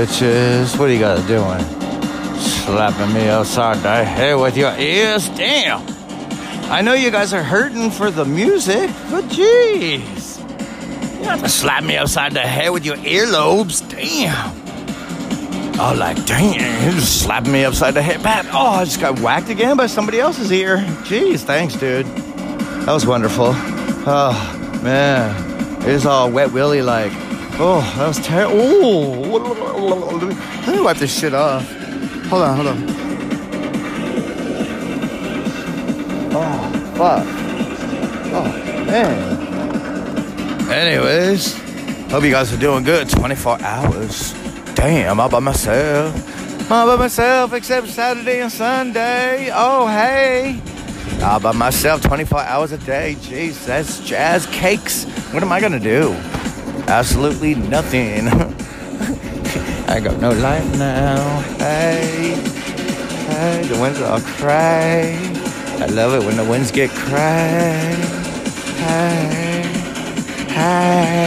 bitches. What are you guys doing? Slapping me upside the head with your ears? Damn! I know you guys are hurting for the music, but jeez. You have to slap me upside the head with your earlobes? Damn! Oh, like, damn, you slapped me upside the head. Pat, oh, I just got whacked again by somebody else's ear. Jeez, thanks, dude. That was wonderful. Oh, man. It is all wet willy like. Oh, that was terrible. Oh, let me wipe this shit off. Hold on, hold on. Oh, fuck. Oh, man. Anyways, hope you guys are doing good. 24 hours. Damn, all by myself. All by myself, except Saturday and Sunday. Oh, hey. All by myself, 24 hours a day. Jeez, that's jazz cakes. What am I gonna do? Absolutely nothing. I got no life now. Hey, hey, the winds all cry. I love it when the winds get cry. Hey, hey.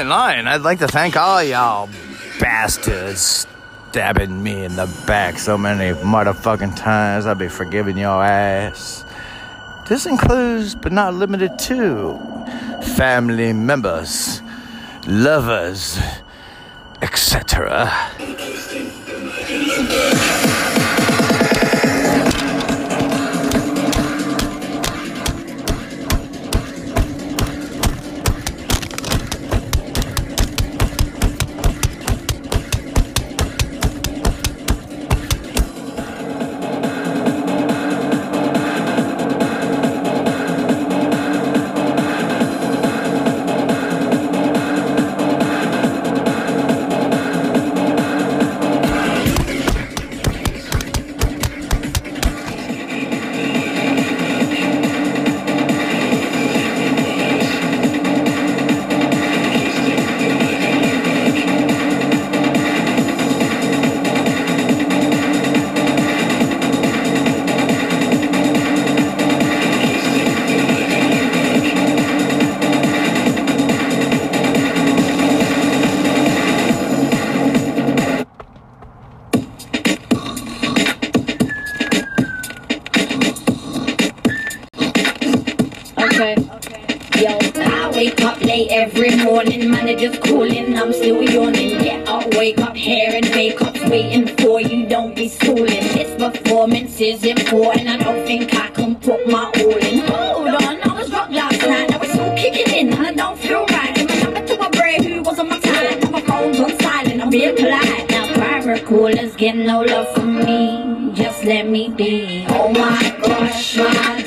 I ain't lying. I'd like to thank all y'all bastards stabbing me in the back so many motherfucking times. I'll be forgiving your ass. This includes, but not limited to, family members, lovers, etc. manager's calling, I'm still yawning. Get up, wake up, hair and makeup's waiting for you, don't be stooling. This performance is important, I don't think I can put my all in. Hold on, I was rock last night, now it's all kicking in, and I don't feel right. And my number to my brave who was on my time, now my phone's on silent, I'm being polite. Now private callers get no love from me, just let me be. Oh my gosh, my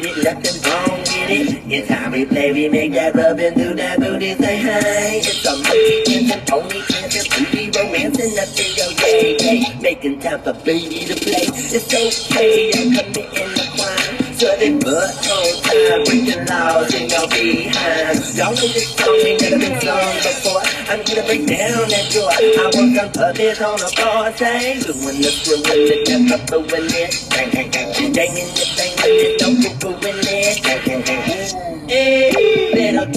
get it, let's wrong get it. It's how we play, we make that rub and do that booty say hi. It's a monkey and the pony, chance that booty romancing up in your day day. Making time for baby to play. It's okay, I'm committing the crime. So butt on time, breaking laws in your behind. Y'all know this song ain't never been sung before. I'm gonna break down that door. I work on puppets on a bar, say, doing the screwing the death up, doing it. Bang, bang, bang, bang, bang, bang,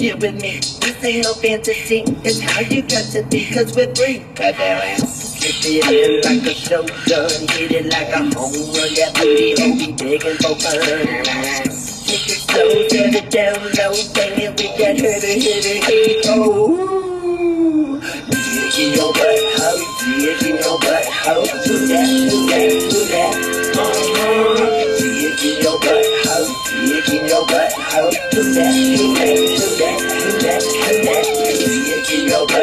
deal with me. This ain't no fantasy. It's how you got to be, cause we're free. Grab that ass. Flip it in like a show gun. Hit it like a home run. That booty will be begging for fun. Take it slow, turn it down low. Bang it with that hit it, hit it, hit it. Oh. Digging your butt hole. in your butt hole. Do that, do that, do that. Uh-huh. in your butt hole. in your butt hole. Do that, do that yeah, yeah, yeah, let let's go, let's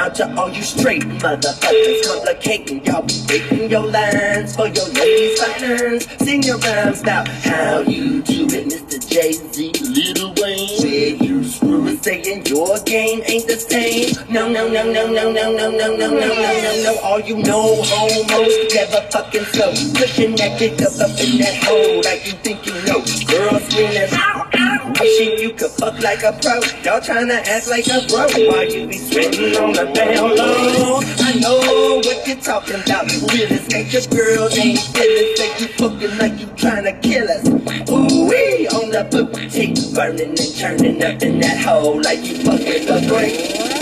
out to all you straight motherfuckers complicating y'all breaking your lines for your ladies' finance. Sing your rhymes about how you do it, Mr. Jay Z, Little Wayne. Said you screw it, saying your game ain't the same. No, no, no, no, no, no, no, no, no, no, no, no, no. All you know, homos, never fucking slow. Pushing that dick up up in that hole like you think you know. Girls screaming. Wishing you could fuck like a pro. Y'all trying to act like a bro while you be sweating on the down low. I know what you're talking about. Real estate, your girls ain't feeling. Say you fucking like you trying to kill us. Ooh, we on the booty, burning and turning up in that hole like you fucking a break.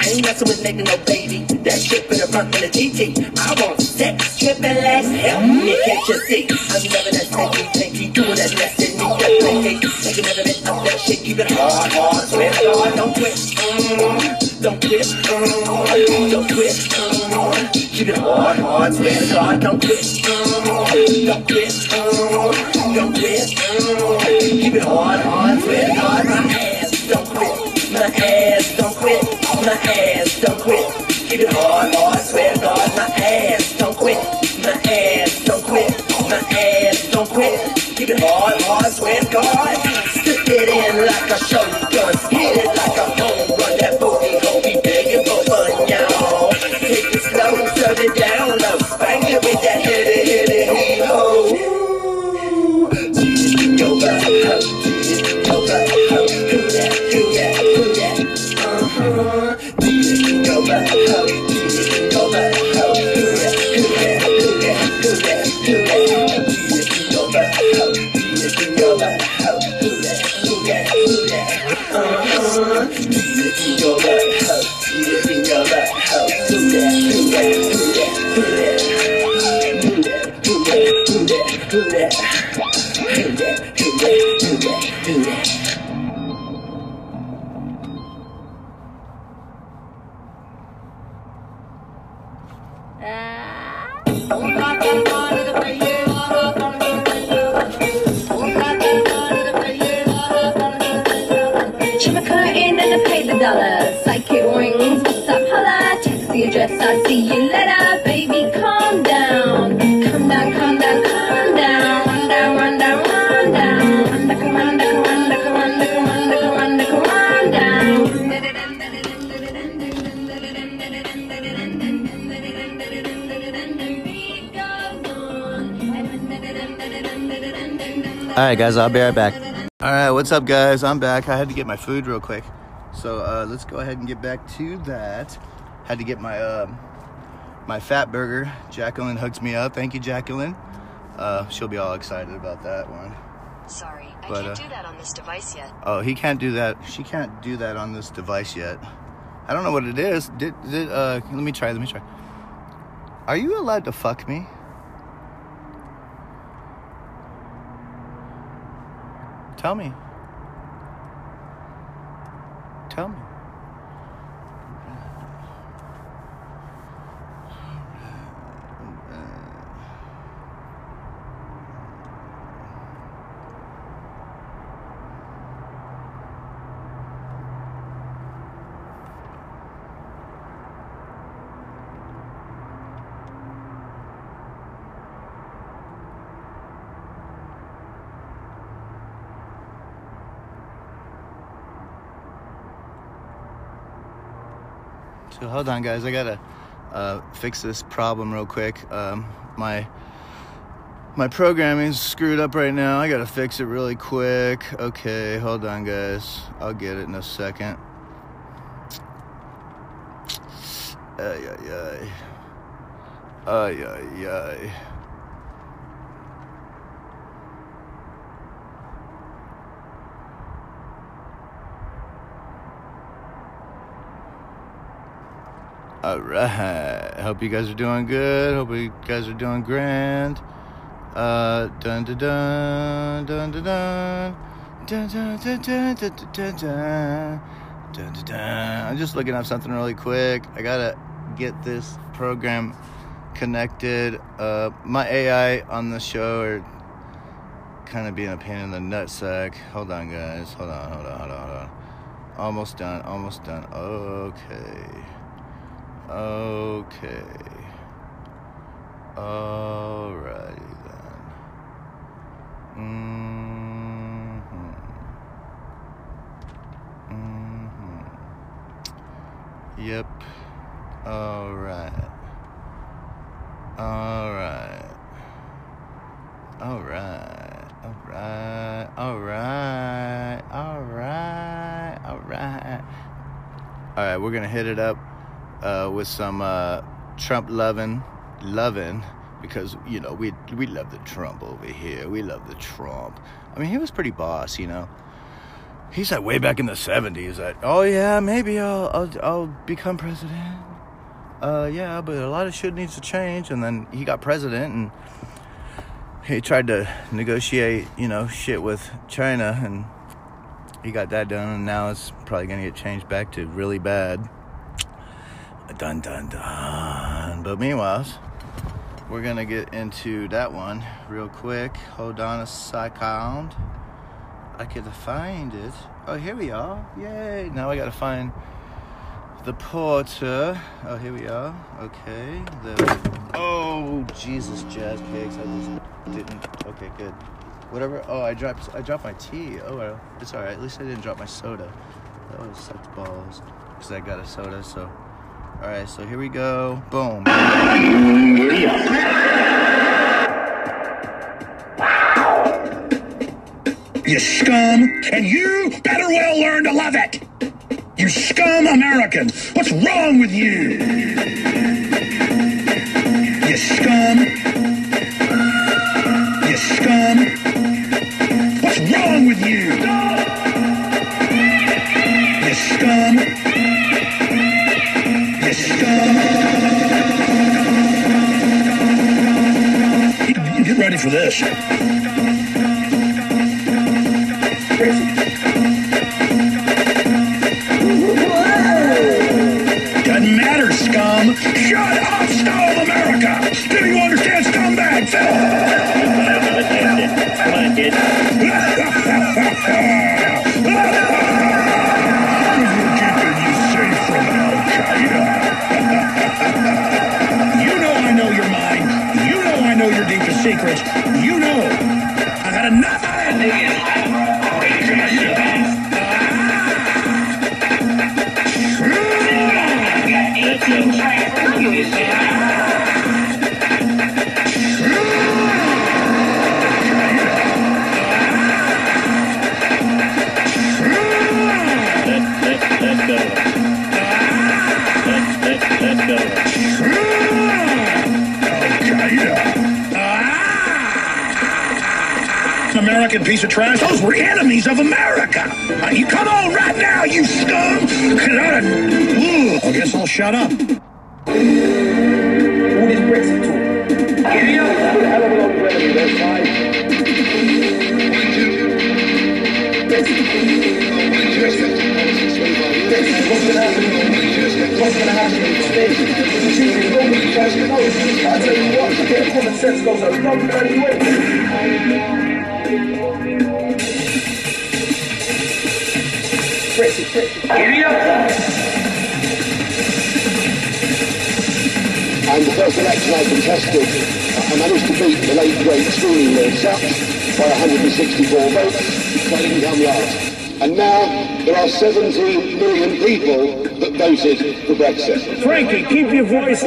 I ain't messing with nigga, no baby. That shit for the front of the GT. I want sex, trippin' legs, help me catch your seat. I'm never that stinky, stinky, doing that less than me, that blinky. Take another bit of that shit, keep it hard, hard, swear to God, don't quit. Mm, don't quit, mm, don't quit. Mm, keep it hard, hard, swear God, don't quit. Mm, don't quit, mm, don't quit. Mm, keep it hard, hard, swear God, my ass, don't quit. My ass, don't quit. My ass, don't quit. Keep it hard, hard, swear to God, my ass, don't quit. My ass, don't quit. My ass, don't quit. Keep it hard, hard, swear to God. Stick it in like a shotgun. Hit it like a do guys, I'll be right back. All right, what's up, guys? I'm back. I had to get my food real quick, so uh, let's go ahead and get back to that. Had to get my uh, my fat burger. Jacqueline hooks me up. Thank you, Jacqueline. Uh, she'll be all excited about that one. Sorry, I But, can't uh, do that on this device yet. Oh, he can't do that. She can't do that on this device yet. I don't know what it is. Did, did uh let me try, let me try. Are you allowed to fuck me? Tell me. Tell me. So hold on, guys. I gotta uh, fix this problem real quick. Um, my my programming's screwed up right now. I gotta fix it really quick. Okay, hold on, guys. I'll get it in a second. Ay ay ay. Ay ay ay. All right. Hope you guys are doing good. Hope you guys are doing grand. Uh, dun dun dun dun dun dun. Dun, dun, dun, dun, dun, dun, dun, dun. Dun. I'm just looking up something really quick. I gotta get this program connected. Uh, my AI on the show are kind of being a pain in the nutsack. Hold on, guys. Hold on, hold on, hold on, hold on. almost done, almost done. Okay. Okay. Alrighty then. Mm-hmm. Mm-hmm. Yep. Alright. Alright. Alright. Alright. Alright. Alright. Alright. Alright, we're gonna hit it up uh, with some uh, Trump loving, loving, because you know we we love the Trump over here. We love the Trump. I mean, he was pretty boss, you know. He said way back in the '70s that, oh yeah, maybe I'll I'll, I'll become president. Uh, yeah, but a lot of shit needs to change. And then he got president, and he tried to negotiate, you know, shit with China, and he got that done. And now it's probably gonna get changed back to really bad. Dun dun dun. But meanwhile, we're gonna get into that one real quick. Hold on a second. I could find it. Oh, here we are. Yay! Now I gotta find the porter. Oh, here we are. Okay. The oh Jesus, jazz cakes. I just didn't. Okay, good. Whatever. Oh, I dropped. I dropped my tea. Oh well, it's all right. At least I didn't drop my soda. That was such balls because I got a soda. So. All right, so here we go. Boom. You scum, and you better well learn to love it. You scum American. What's wrong with you? You scum. You scum. What's wrong with you? You scum. Ready for this. Doesn't matter, scum. Shut up, scum America. Do you understand, scumbag? Come secret. You Piece of trash. Those were enemies of America. Uh, you come on right now, you scum. I guess I'll shut up. And the first election I contested, I managed to beat the late great Lord Sutch by 164 votes, come last. And now there are 17 million people that voted for Brexit. Frankie, keep your voice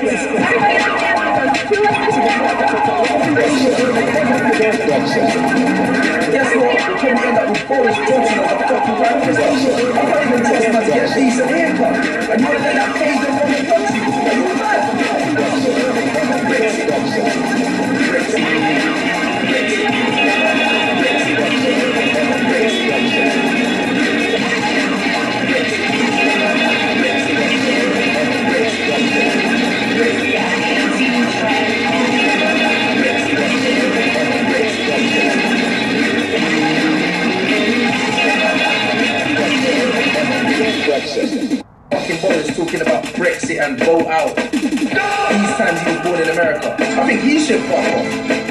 Guess what? You? And vote out. These times he was born in America. I think he should fuck off.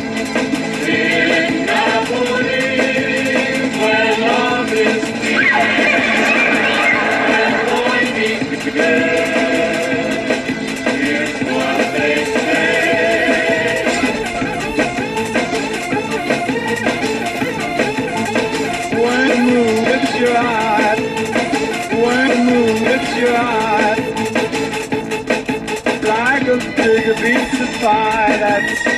Take a pizza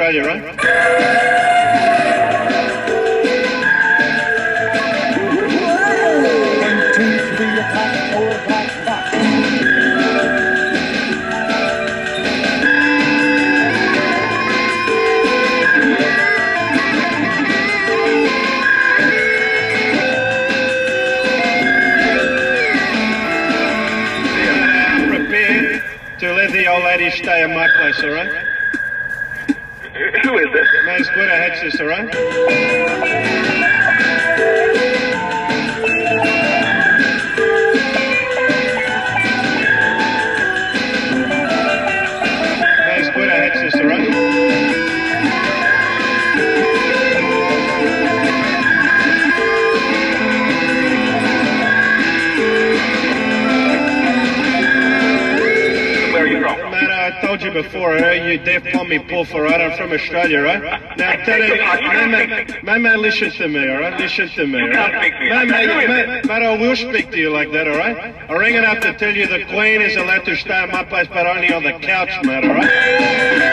Australia, right? Now tell you, man, man, man, man, listen to me, alright? Listen to me, alright? Man, man, man, man, I will speak to you like that, alright? I'm ringing up to tell you the Queen is allowed to stay at my place, but only on the couch, man, alright?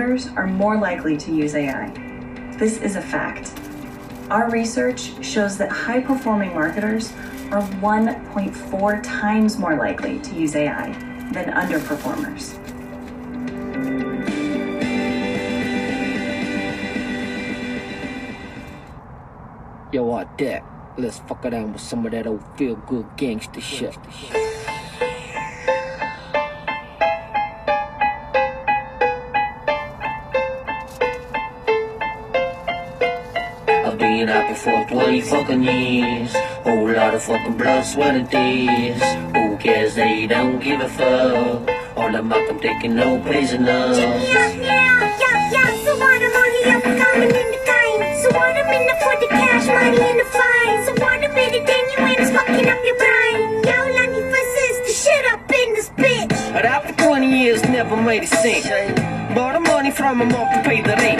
Marketers are more likely to use AI. This is a fact. Our research shows that high performing marketers are 1.4 times more likely to use AI than underperformers. Yo, out there. Let's fuck around with some of that old feel good gangster shit. Been out before 20 fucking years. Whole lot of fucking blood, sweat, and tears. Who cares? They don't give a fuck. All of my I'm taking no prisoners. Yeah, yeah, yeah. yeah. So why the money I'm coming in the kind. So one of them in the point of cash money in the fine. So wanna made it anyway, it's fucking up your mind. Yo, let me fuss this to shit up in this bitch. But after 20 years, never made a cent. Borrow money from my mom to pay the rent.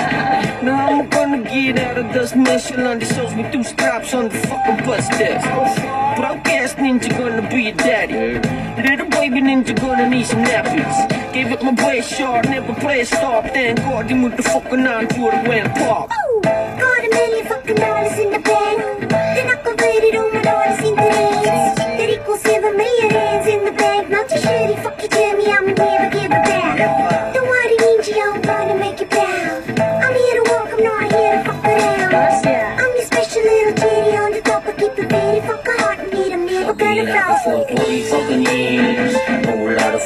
Now I'm gonna get out of this mess. Yolanda shows me two straps on the fucking bus steps. Broke ass ninja gonna be a daddy. Little baby ninja gonna need some nappies. Gave it my best shot, never play a stop. Thank God the fucking on to the went pop. Got a million fucking dollars in the bank. Then I converted all my dollars into rands.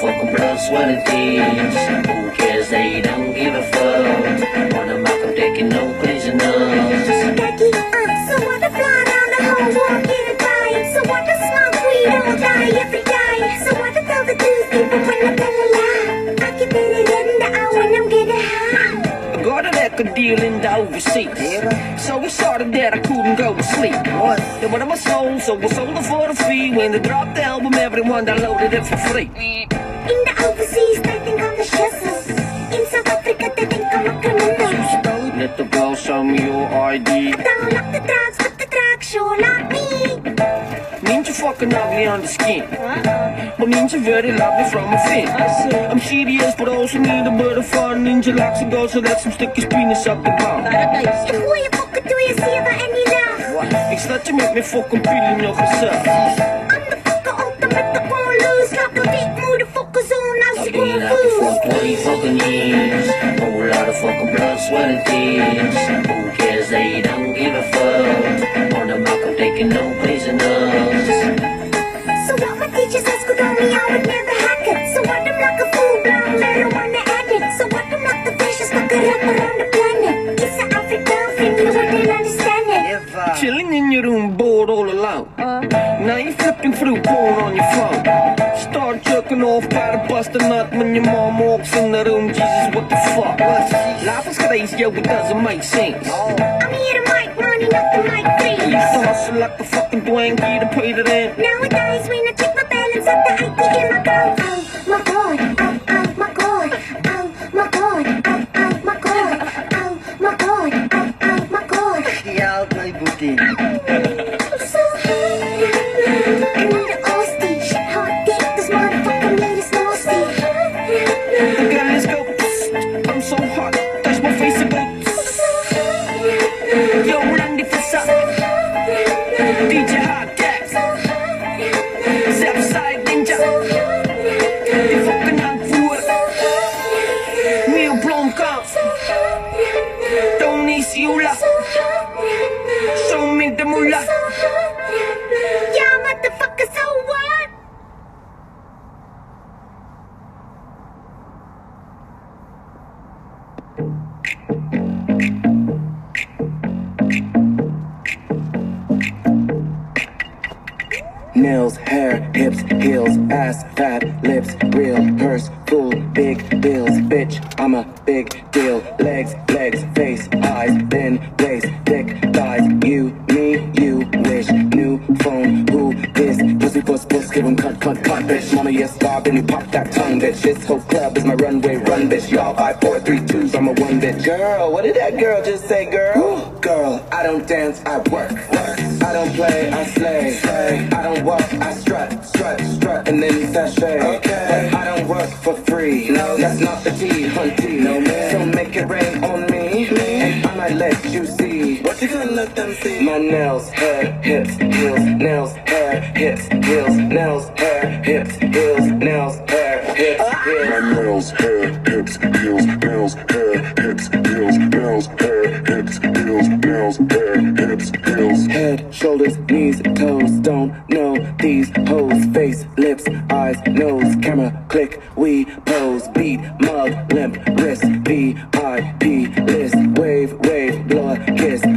fuck about what it is. Who cares? They don't give a fuck. Wanna mock them taking no prisoners. Becky, I'm so wanna fly down the whole walk in it right. So wanna smoke don't die every day. So wanna tell the truth even when I tell a lie. I can it in the hour when I'm getting high. Got a record deal in the overseas. So we started that I couldn't go to sleep. What? They wanted my soul, so I sold it for the fee. When they dropped the album, everyone downloaded it for free. Show me your ID. Don't like the drugs, but the drugs sure like me. Means you fucking ugly on the skin. But means you're very lovely from a fin. I'm serious, but also need a bit of fun. Ninja likes to go, so let him stick his penis up the bum. Hoe je fokken doe je zeven en niet laag. Ik sta je met mijn fucking pil in je gezicht. Fucking blood, sweat, and yo, it doesn't make sense. I'm here to make money, not to make I used to hustle like a fucking Dwangy to pay the rent. Nowadays, phone, who, this, pussy, puss, puss, give 'em cut, cut, cut, bitch. Mama, yes, star, then you pop that tongue, bitch. This whole club is my runway, run, bitch. Y'all five, four, three, twos, I'm a one, bitch. Girl, what did that girl just say, girl? Girl, I don't dance, I work. I don't play, I slay. I don't walk, I strut, strut, strut, and then sashay. Okay. But I don't work for free. No, that's not the T, hunty. No man. So make it rain on me, and I might let you see. You gonna let them see? My nails, hair, hips, heels, nails, hair, hips, heels, nails, hair, hips, heels, nails, hair, hips, heels. My nails, hair, hips, heels, nails, hair, hips, heels, nails, hair, hips, heels, nails, hair, hips, heels. Head, shoulders, knees, toes, don't know these hoes. Face, lips, eyes, nose, camera, click, we pose. Beat, mug, limp, wrist, VIP list. Wave, wave, blow kiss.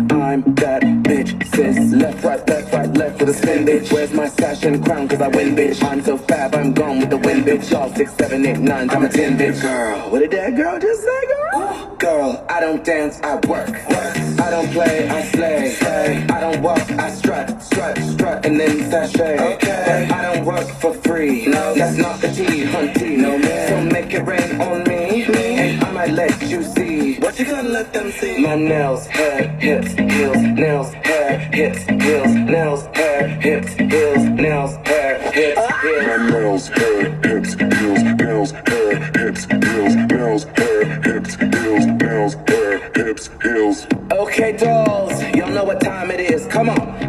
I'm that bitch, sis. Left, right, left, right, left with a spin, bitch. Where's my sash and crown? Cause I win, bitch. I'm so fab, I'm gone with the wind, bitch. Y'all six, seven, eight, nine, I'm a ten, bitch. Girl, what did that girl just say, girl? Girl, I don't dance, I work. I don't play, I slay. I don't walk, I strut, strut, strut, and then sashay. Okay. But I don't work for free. No, that's not the T, hunty. No man. So make it rain on me, and I might let you see. You gonna let them see? My nails, hair, hips, heels, nails, hair, hips, heels, nails, hair, hips, heels, nails, hair, hips, heels. My nails, hair, hips, heels, nails, hair, hips, heels, nails, hair, hips, heels, nails, hair, hips, heels. Okay, dolls, y'all know what time it is. Come on.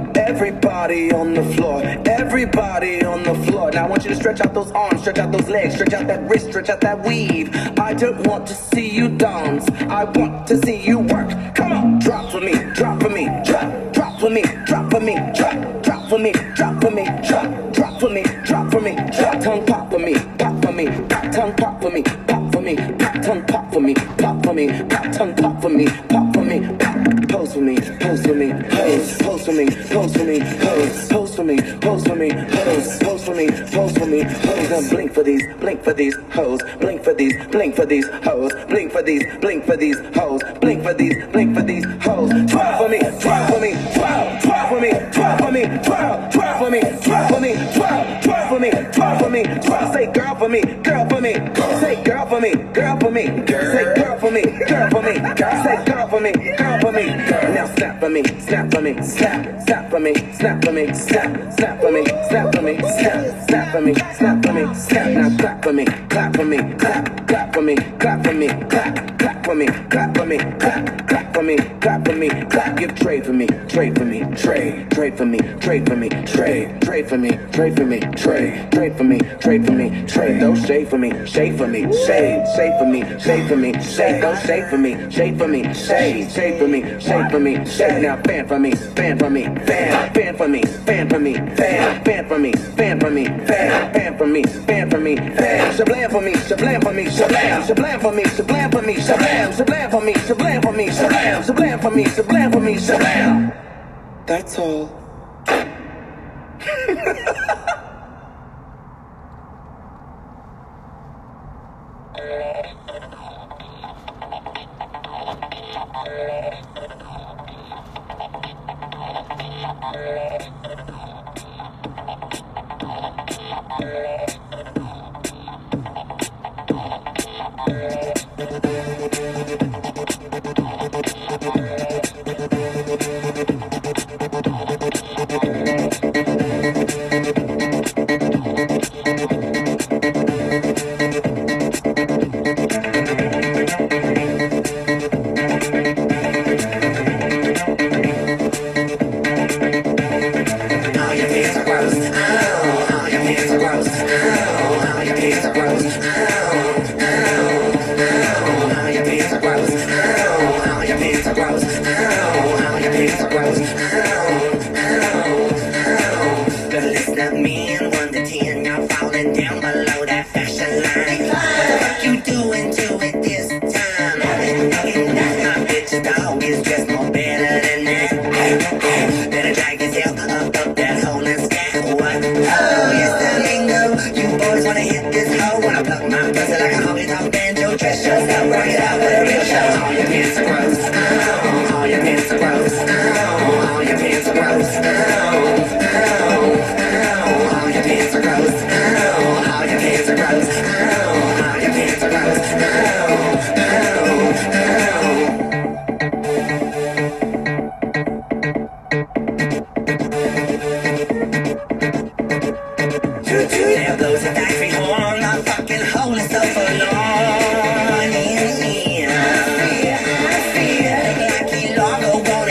Everybody on the floor. Everybody on the floor. Now I want you to stretch out those arms, stretch out those legs, stretch out that wrist, stretch out that weave. I don't want to see you dance. I want to see you work. Come on. Drop for me, drop for me, drop, drop for me, drop for me, drop, drop for me, drop for me, drop, drop for me, drop for me, drop tongue pop for me, pop for me, pop tongue pop for me, pop for me, pop tongue pop for me, pop for me, pop tongue pop for me, pop for me, pop. For me, pose for me, pose, pose for me, pose for me, pose, pose for me, pose for me, pose, pose for me, pose for me, pose, Then blink for these, blink for these hoes, blink for these, blink for these hoes, blink for these, blink for these hoes, blink for these, blink for these hoes. Twelve for me, twelve for me, twelve, twelve for me, twelve for me, twelve, twelve for me, twelve for me, for me, twelve for me, twelve. Say girl for me, girl for me, say girl for me, girl for me, say girl for me, girl for me, say girl for me, girl for me. Now snap for me, snap for me, snap, snap for me, snap for me, snap, snap for me, snap for me, snap, snap for me, snap for me, snap. Now clap for me, clap for me, clap, clap for me, clap for me, clap for me, clap for me, clap, clap for me, clap for me, clap. Give trade for me, trade for me, trade, trade for me, trade for me, trade, trade for me, trade for me, trade, trade for me, trade for me, trade. Don't shade for me, shade for me, shade, shade for me, shade for me, shade. Don't shade for me, shade for me, shade, shade for me, shade for me, shade. Now fan for me, fan for me, fan, fan for me, fan for me, fan, fan for me, fan for me, fan, fan for me, fan for me, fan. Shablam for me, shablam for me, shablam, shablam for me, shablam for me, shablam, shablam for me, shablam for me, shablam, shablam for me, shablam for me, shablam. That's all.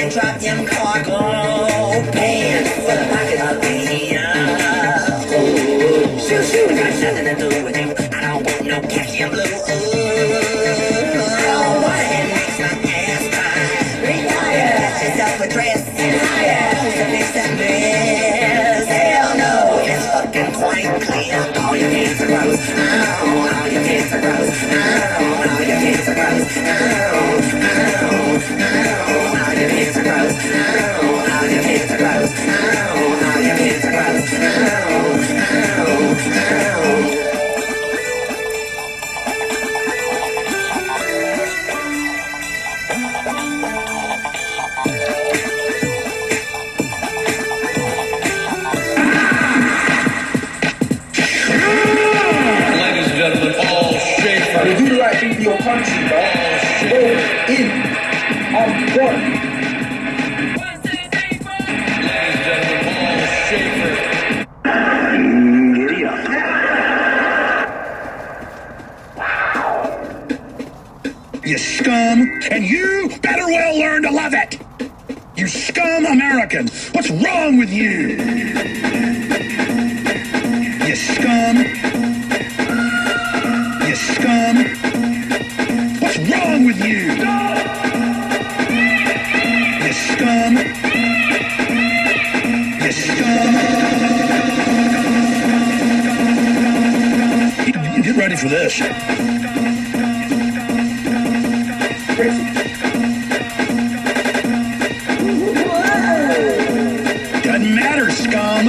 drop them cargo pants for the pocket of the Ooh, shoo shoo, got nothing to do with you. I don't want no khaki and blue. Dress and hire. To fix that mess. Hell no, it's fucking quite clear. All your pants are gross. Oh, all your. Oh, all your pants are gross.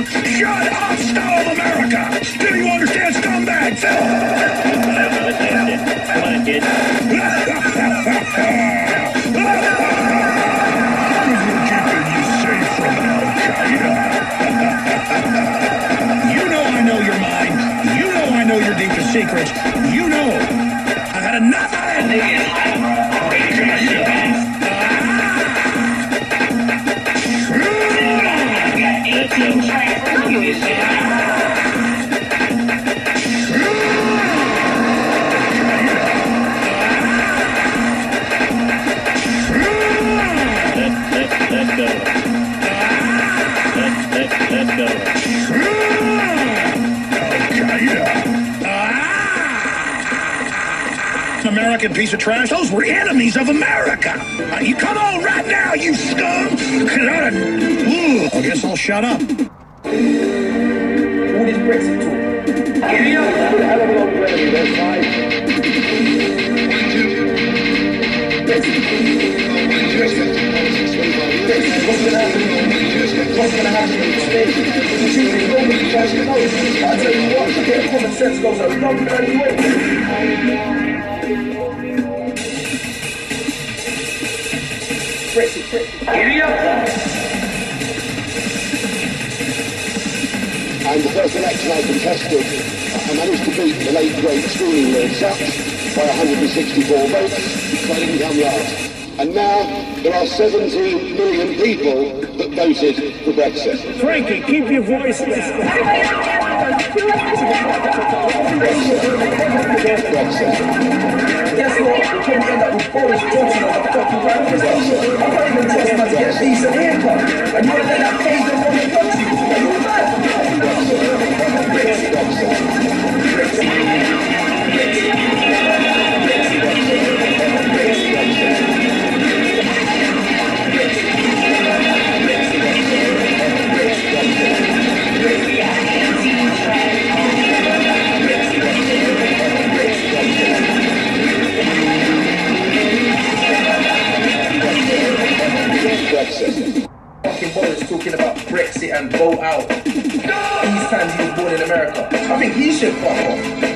Shut up, Stone America! Do you understand, scumbag? Come kid. you know I know your mind. You know I know your deepest secrets. You know. I had enough of it. I'll shut up. All this Brexit talk. Giddy up! Put a hell of a lot of revenue their side. Brexit. What's gonna happen? What's gonna happen to. I you of. And the first election I contested, I managed to beat the late great Screaming Lord Sutch by 164 votes, so I didn't come last. And now there are 17 million people that voted for Brexit. Frankie, keep your voice Guess what? Probably end up with Boris Johnson as a fucking minister. I'm not even telling him to get a decent haircut. And you want to let that phase them on the country? And vote out. These times he was born in America. I think he should fuck off.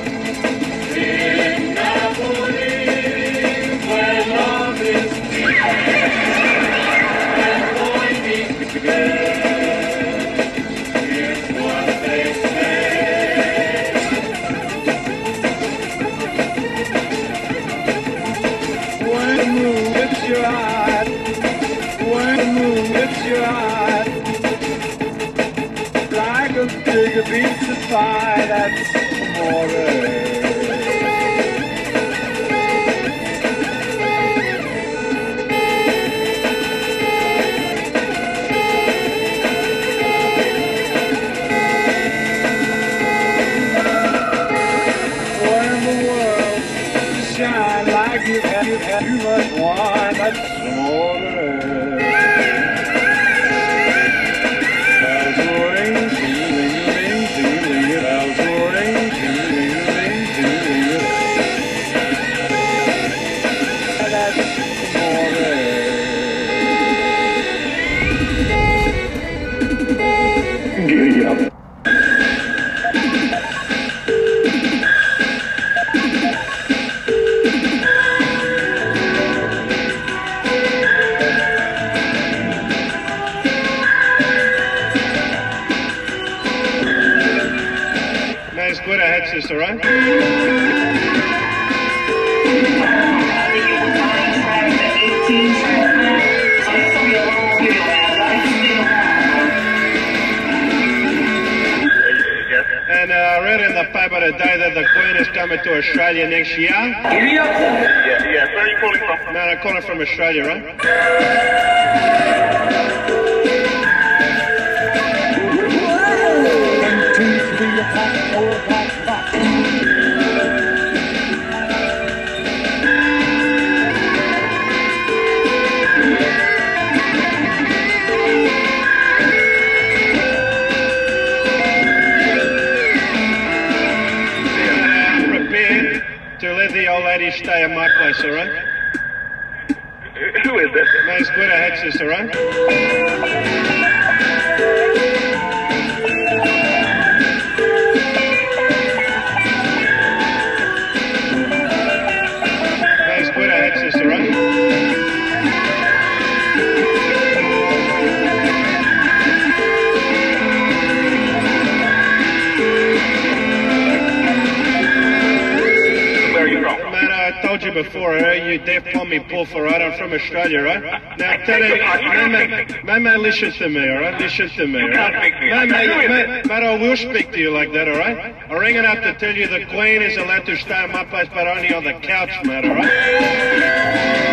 Australia, right? Now tell you, man, man, man, man, listen to me, all right? Listen to me, all right? Man, I will speak to you like that, all right? I'm ringing up to tell you the Queen is allowed to stay my place, but only on the couch, man, all right?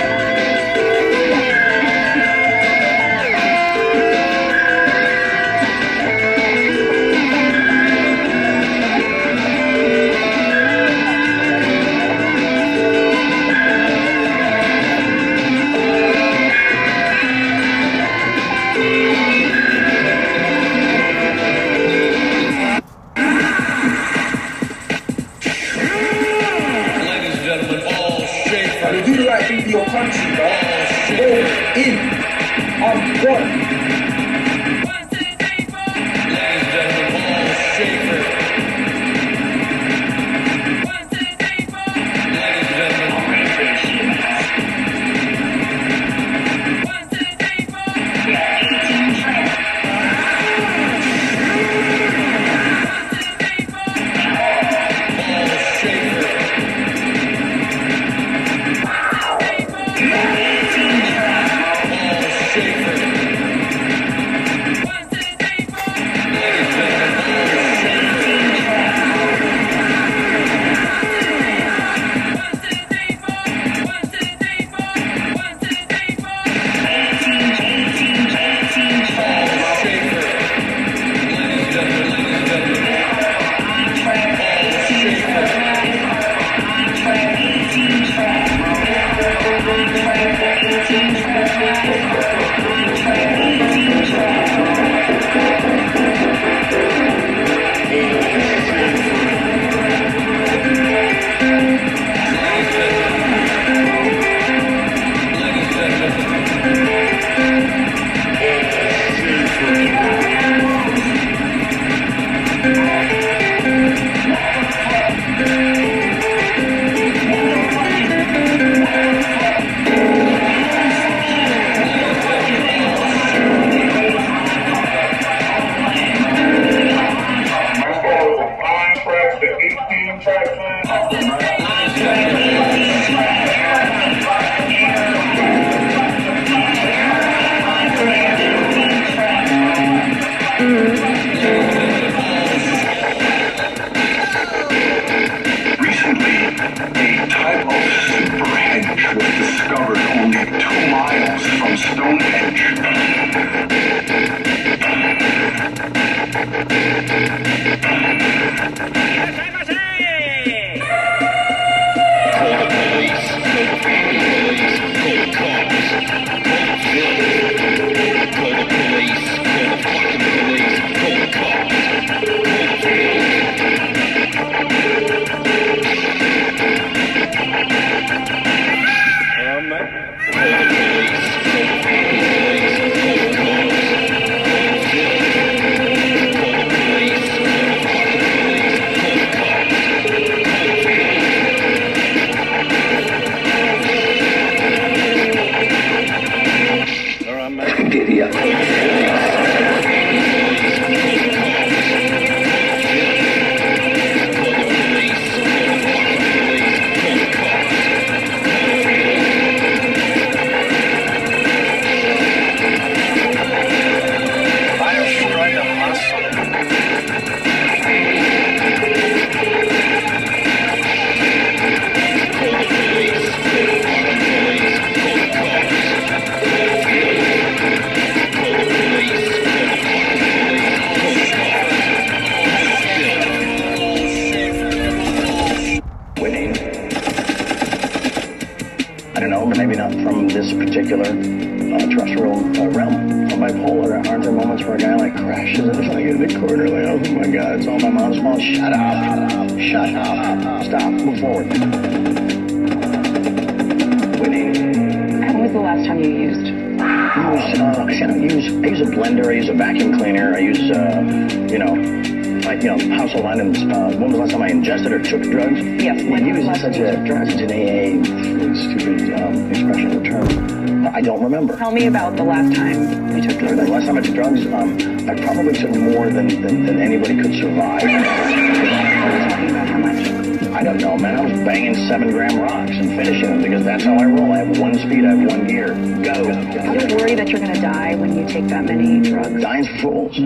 About the last time you took The last time I took drugs, um, I probably took more than, than, than anybody could survive. Talking about how much? I don't know, man. I was banging seven gram rocks and finishing them because that's how I roll. I have one speed, I have one gear. Go. Are you worried that you're going to die when you take that many drugs? Dying's fools.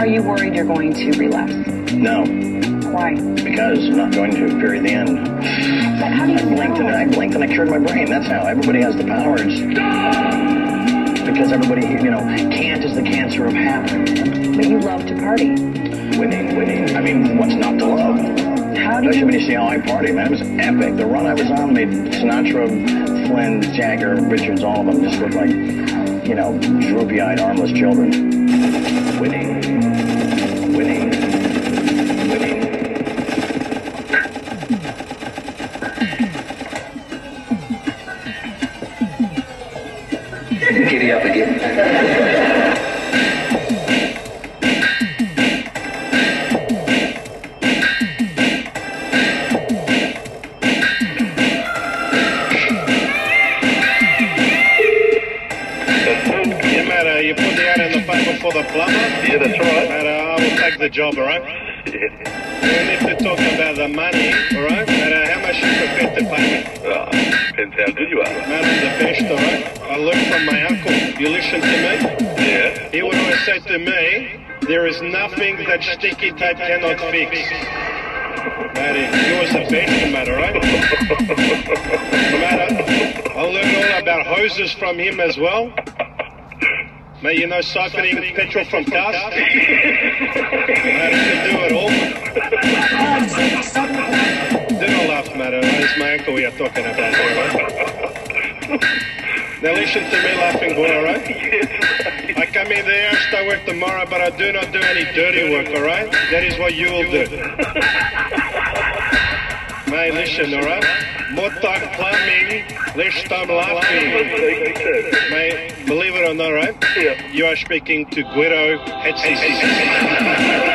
Are you worried you're going to relapse? No, Why? because I'm not going to. Period. The end. But how do you I blinked and I blinked and I cured my brain. That's how everybody has the powers. Because everybody, you know, can't is the cancer of habit. But you love to party. Winning, winning. I mean, what's not to love? How do Especially you? when you see how I party, man. It was epic. The run I was on made Sinatra, Flynn, Jagger, Richards, all of them just look like, you know, droopy-eyed, armless children. sticky type cannot fix. That is yours subject matter, right? matter. I'll learn all about hoses from him as well. Mate, you know siphoning petrol from dust? I can do it all. Didn't laugh, matter. That is my ankle we are talking about right? Now listen to me laughing, boy, alright? I mean, they asked I work tomorrow, but I do not do any dirty work, all right? That is what you will do. Mate, listen, all right? Motag plumbing, Lishtam laughing. Mate, believe it or not, right? Yeah. You are speaking to Guido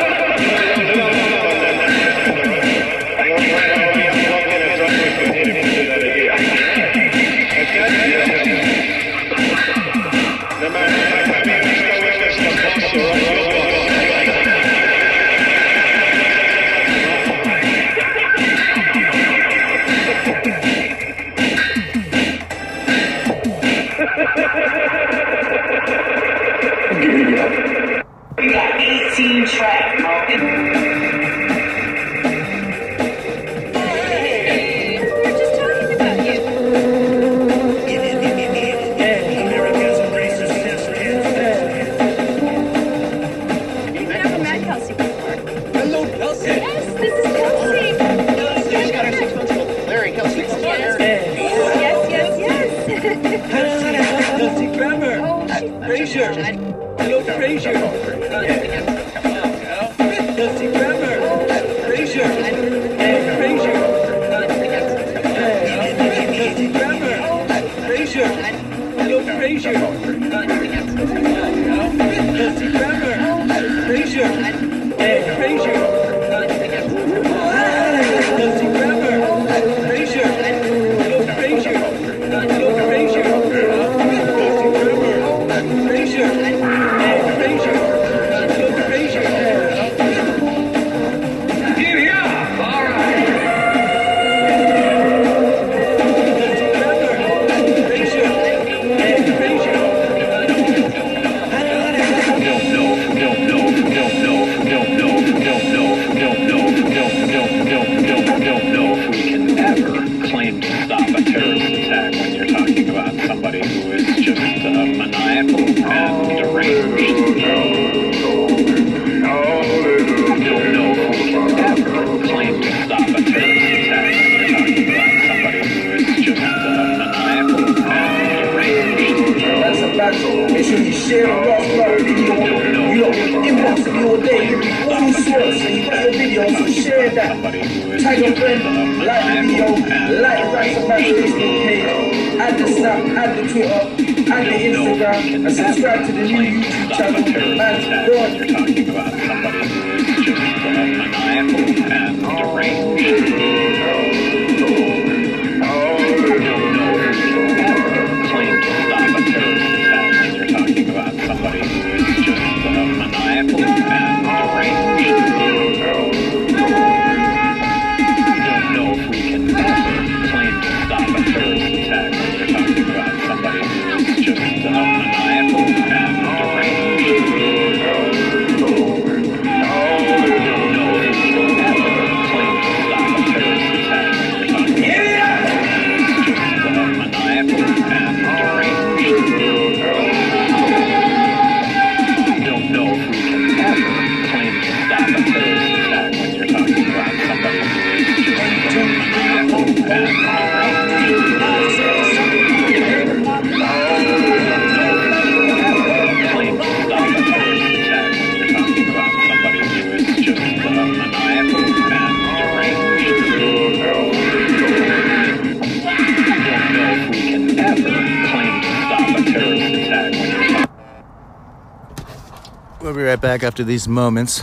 after these moments.